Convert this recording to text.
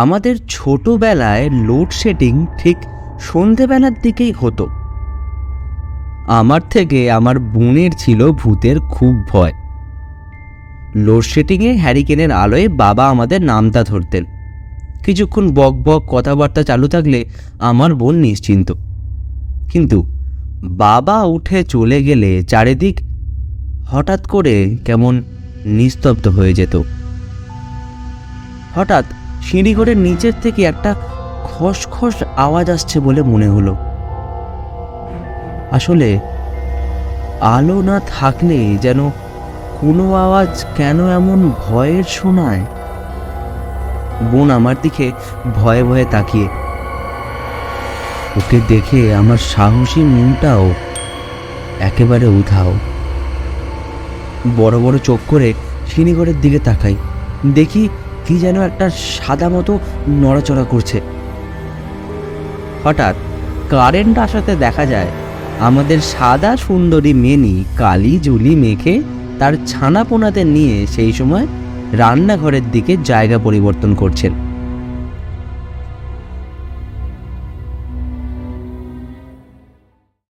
আমাদের ছোটবেলায় লোডশেডিং ঠিক সন্ধেবেলার দিকেই হতো। আমার থেকে আমার বোনের ছিল ভূতের খুব ভয়। লোডশেডিংয়ে হ্যারিকেনের আলোয় বাবা আমাদের নামতা ধরতেন। কিছুক্ষণ বক বক কথাবার্তা চালু থাকলে আমার বোন নিশ্চিন্ত। কিন্তু বাবা উঠে চলে গেলে চারিদিক হঠাৎ করে কেমন নিস্তব্ধ হয়ে যেত। হঠাৎ সিঁড়িঘরের নিচের থেকে একটা খসখস আওয়াজ আসছে বলে মনে হলো। আসলে আলো না থাকলে যেন কোনো আওয়াজ কেন এমন ভয়ের শোনায়? বোন আমার দিকে ভয়ে ভয়ে তাকিয়ে। ওকে দেখে আমার সাহসী মনটাও একেবারে উধাও। বড় বড় চোখ করে সিঁড়িঘরের দিকে তাকাই। দেখি কি যেন একটা সাদা মতো নড়াচড়া করছে। হঠাৎ কারেন্ট আসাতে দেখা যায়, আমাদের সাদা সুন্দরী মেনি কালি জুলি মেখে তার ছানা পোনাতে নিয়ে সেই সময় রান্নাঘরের দিকে জায়গা পরিবর্তন করছেন।